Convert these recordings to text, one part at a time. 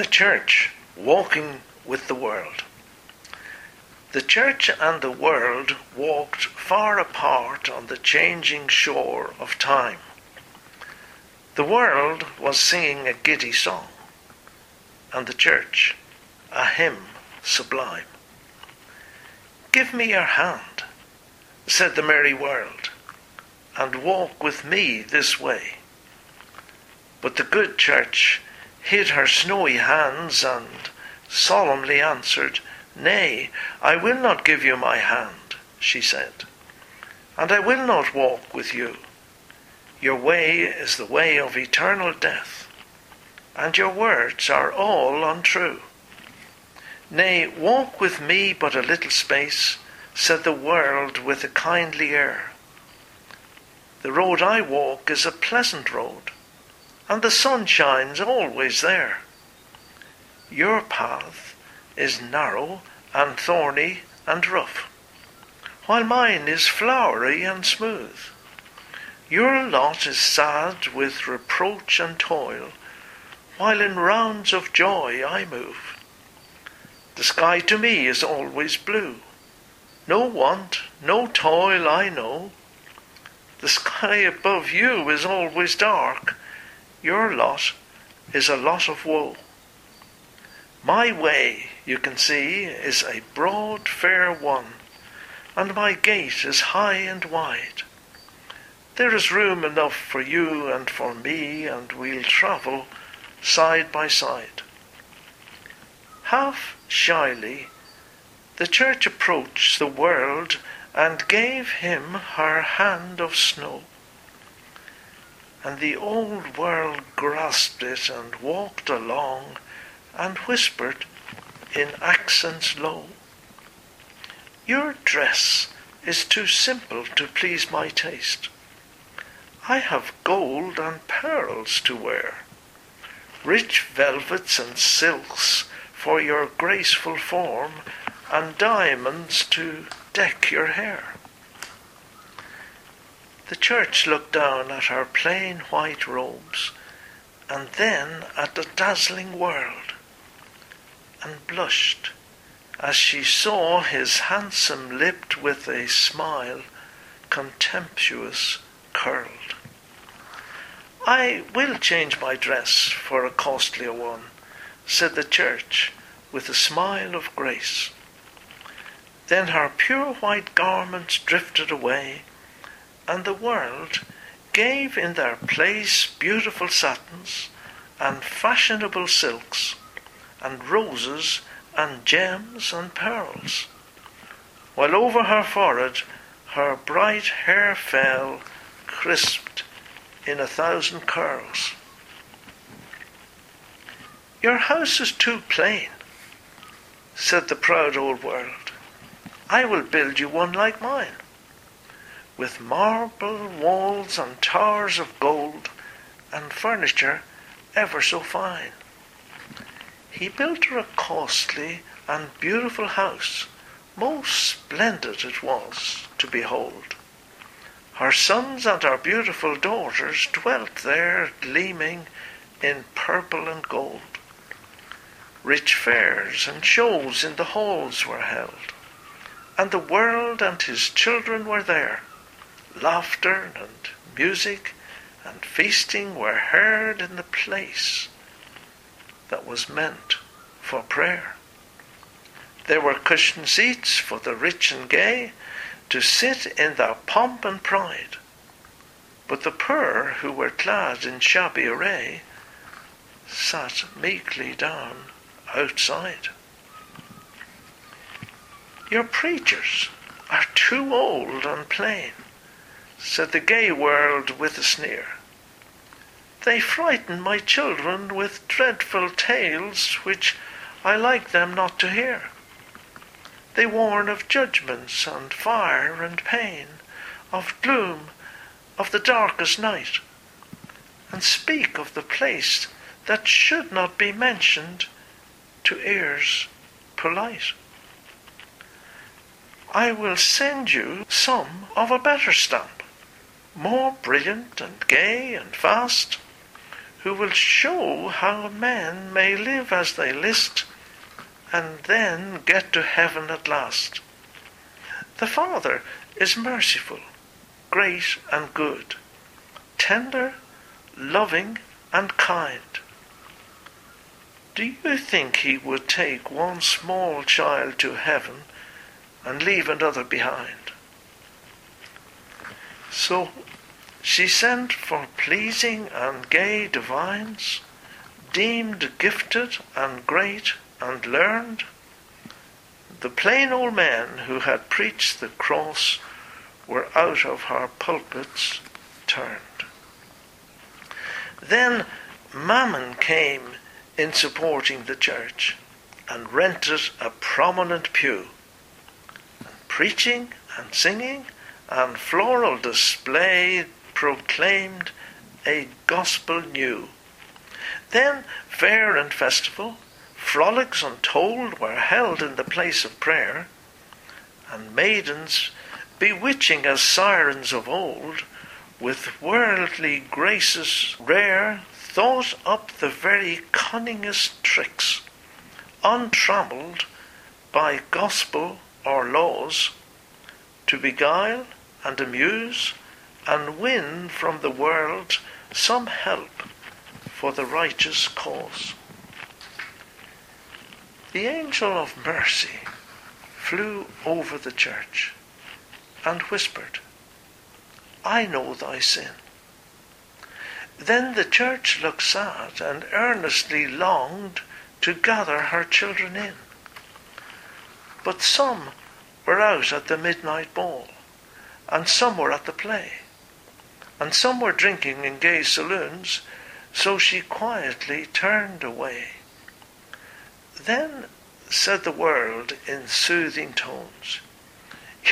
The Church walking with the world. The Church and the world walked far apart on the changing shore of time. The world was singing a giddy song, and the Church a hymn sublime. Give me your hand, said the merry world, and walk with me this way. But the good Church hid her snowy hands and solemnly answered, Nay, I will not give you my hand, she said, and I will not walk with you. Your way is the way of eternal death, and your words are all untrue. Nay, walk with me but a little space, said the world with a kindly air. The road I walk is a pleasant road, and the sun shines always there. Your path is narrow and thorny and rough, while mine is flowery and smooth. Your lot is sad with reproach and toil, while in rounds of joy I move. The sky to me is always blue. No want, no toil I know. The sky above you is always dark. Your lot is a lot of woe. My way, you can see, is a broad, fair one, and my gate is high and wide. There is room enough for you and for me, and we'll travel side by side. Half shyly, the church approached the world and gave him her hand of snow. And the old world grasped it and walked along and whispered in accents low, Your dress is too simple to please my taste. I have gold and pearls to wear, rich velvets and silks for your graceful form, and diamonds to deck your hair. The church looked down at her plain white robes, and then at the dazzling world, and blushed as she saw his handsome lipped with a smile contemptuous curled. I will change my dress for a costlier one, said the church with a smile of grace. Then her pure white garments drifted away, and the world gave in their place beautiful satins and fashionable silks, and roses and gems and pearls, while over her forehead her bright hair fell, crisped in a thousand curls. Your house is too plain, said the proud old world. I will build you one like mine, with marble walls and towers of gold, and furniture ever so fine. He built her a costly and beautiful house, most splendid it was to behold. Her sons and her beautiful daughters dwelt there, gleaming in purple and gold. Rich fairs and shows in the halls were held, and the world and his children were there. Laughter and music and feasting were heard in the place that was meant for prayer. There were cushioned seats for the rich and gay to sit in their pomp and pride, but the poor who were clad in shabby array sat meekly down outside. Your preachers are too old and plain, said the gay world with a sneer. They frighten my children with dreadful tales which I like them not to hear. They warn of judgments and fire and pain, of gloom, of the darkest night, and speak of the place that should not be mentioned to ears polite. I will send you some of a better stamp, more brilliant and gay and fast, who will show how men may live as they list and then get to heaven at last. The Father is merciful, great and good, tender, loving and kind. Do you think he would take one small child to heaven and leave another behind? So she sent for pleasing and gay divines, deemed gifted and great and learned. The plain old men who had preached the cross were out of her pulpits turned. Then Mammon came in supporting the church and rented a prominent pew. And preaching and singing and floral display proclaimed a gospel new. Then fair and festival, frolics untold were held in the place of prayer, and maidens, bewitching as sirens of old, with worldly graces rare, thought up the very cunningest tricks, untrammelled by gospel or laws, to beguile and amuse and win from the world some help for the righteous cause. The angel of mercy flew over the church and whispered, I know thy sin. Then the church looked sad and earnestly longed to gather her children in. But some were out at the midnight ball, and some were at the play, and some were drinking in gay saloons, so she quietly turned away. Then said the world in soothing tones,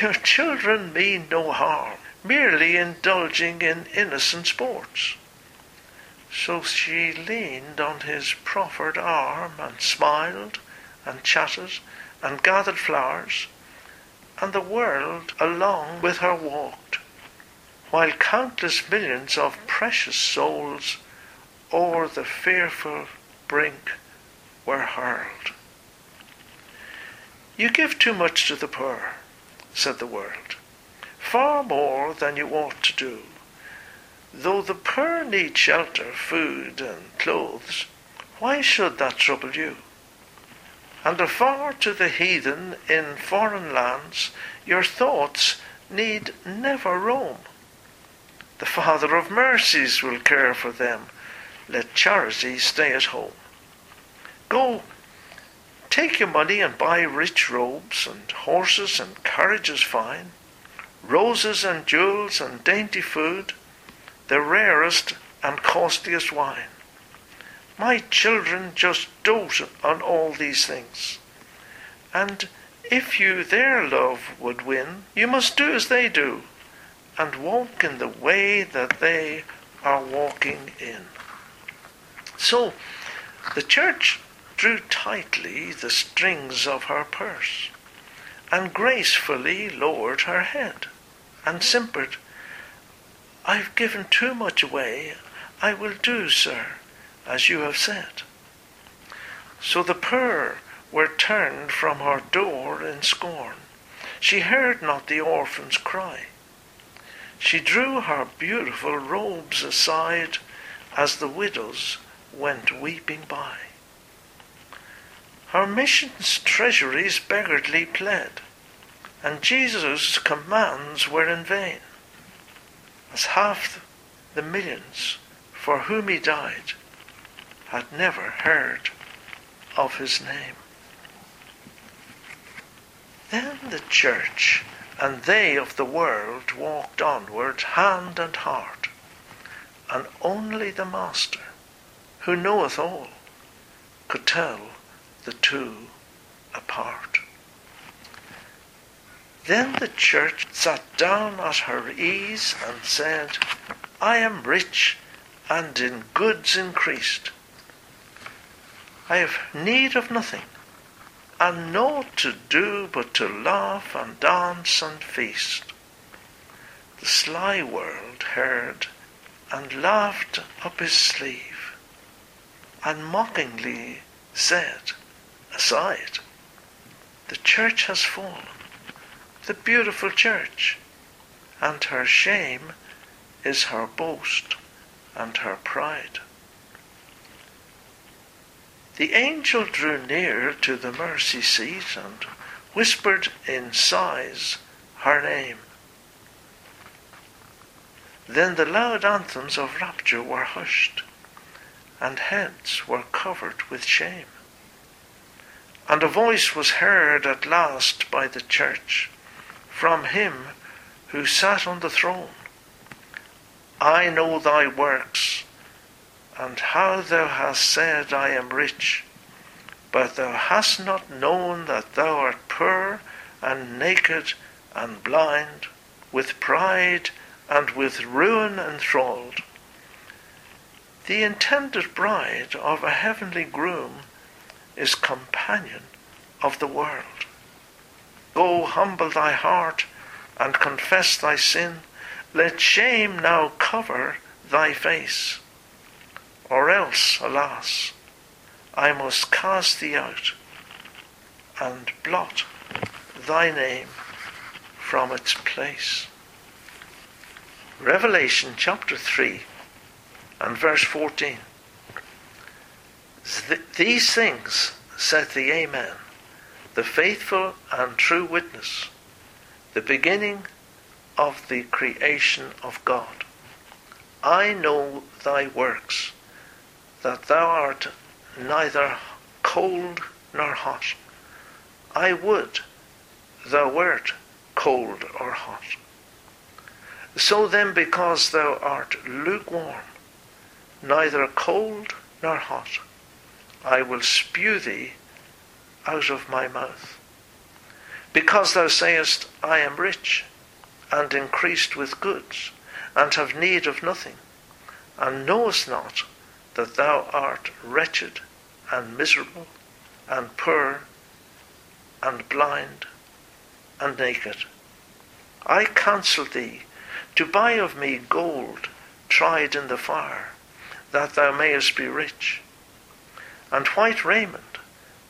Your children mean no harm, merely indulging in innocent sports. So she leaned on his proffered arm and smiled and chatted and gathered flowers, and the world along with her walked, while countless millions of precious souls o'er the fearful brink were hurled. You give too much to the poor, said the world, far more than you ought to do. Though the poor need shelter, food, and clothes, why should that trouble you? And afar to the heathen in foreign lands, your thoughts need never roam. The Father of mercies will care for them. Let charity stay at home. Go, take your money and buy rich robes, and horses and carriages fine, roses and jewels and dainty food, the rarest and costliest wine. My children just dote on all these things. And if you their love would win, you must do as they do, and walk in the way that they are walking in. So, the church drew tightly the strings of her purse, and gracefully lowered her head, and simpered, I've given too much away. I will do, sir, as you have said. So the poor were turned from her door in scorn. She heard not the orphan's cry. She drew her beautiful robes aside as the widows went weeping by. Her mission's treasuries beggarly pled, and Jesus' commands were in vain as half the millions for whom he died had never heard of his name. Then the church and they of the world walked onward hand and heart, and only the Master, who knoweth all, could tell the two apart. Then the church sat down at her ease and said, I am rich and in goods increased. I have need of nothing, and naught to do but to laugh and dance and feast. The sly world heard and laughed up his sleeve. and mockingly said, aside, The church has fallen, the beautiful church, and her shame is her boast and her pride. The angel drew near to the mercy seat and whispered in sighs her name. Then the loud anthems of rapture were hushed, and heads were covered with shame. And a voice was heard at last by the church from him who sat on the throne. I know thy works, and how thou hast said, I am rich, but thou hast not known that thou art poor and naked and blind, with pride and with ruin enthralled. The intended bride of a heavenly groom is companion of the world. Go humble thy heart and confess thy sin. Let shame now cover thy face. Or else, alas, I must cast thee out and blot thy name from its place. Revelation chapter 3 and verse 14. These things saith the Amen, the faithful and true witness, the beginning of the creation of God. I know thy works, that thou art neither cold nor hot. I would thou wert cold or hot. So then, because thou art lukewarm, neither cold nor hot, I will spew thee out of my mouth. Because thou sayest, I am rich, and increased with goods, and have need of nothing, and knowest not that thou art wretched, and miserable, and poor, and blind, and naked. I counsel thee to buy of me gold tried in the fire, that thou mayest be rich, and white raiment,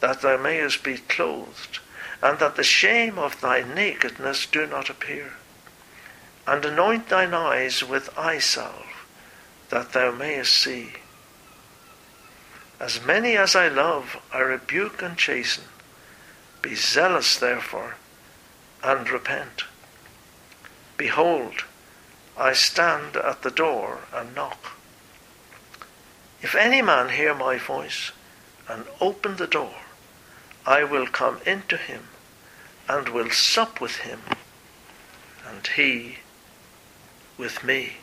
that thou mayest be clothed, and that the shame of thy nakedness do not appear. And anoint thine eyes with eye salve, that thou mayest see. As many as I love, I rebuke and chasten. Be zealous, therefore, and repent. Behold, I stand at the door and knock. If any man hear my voice and open the door, I will come into him and will sup with him, and he with me.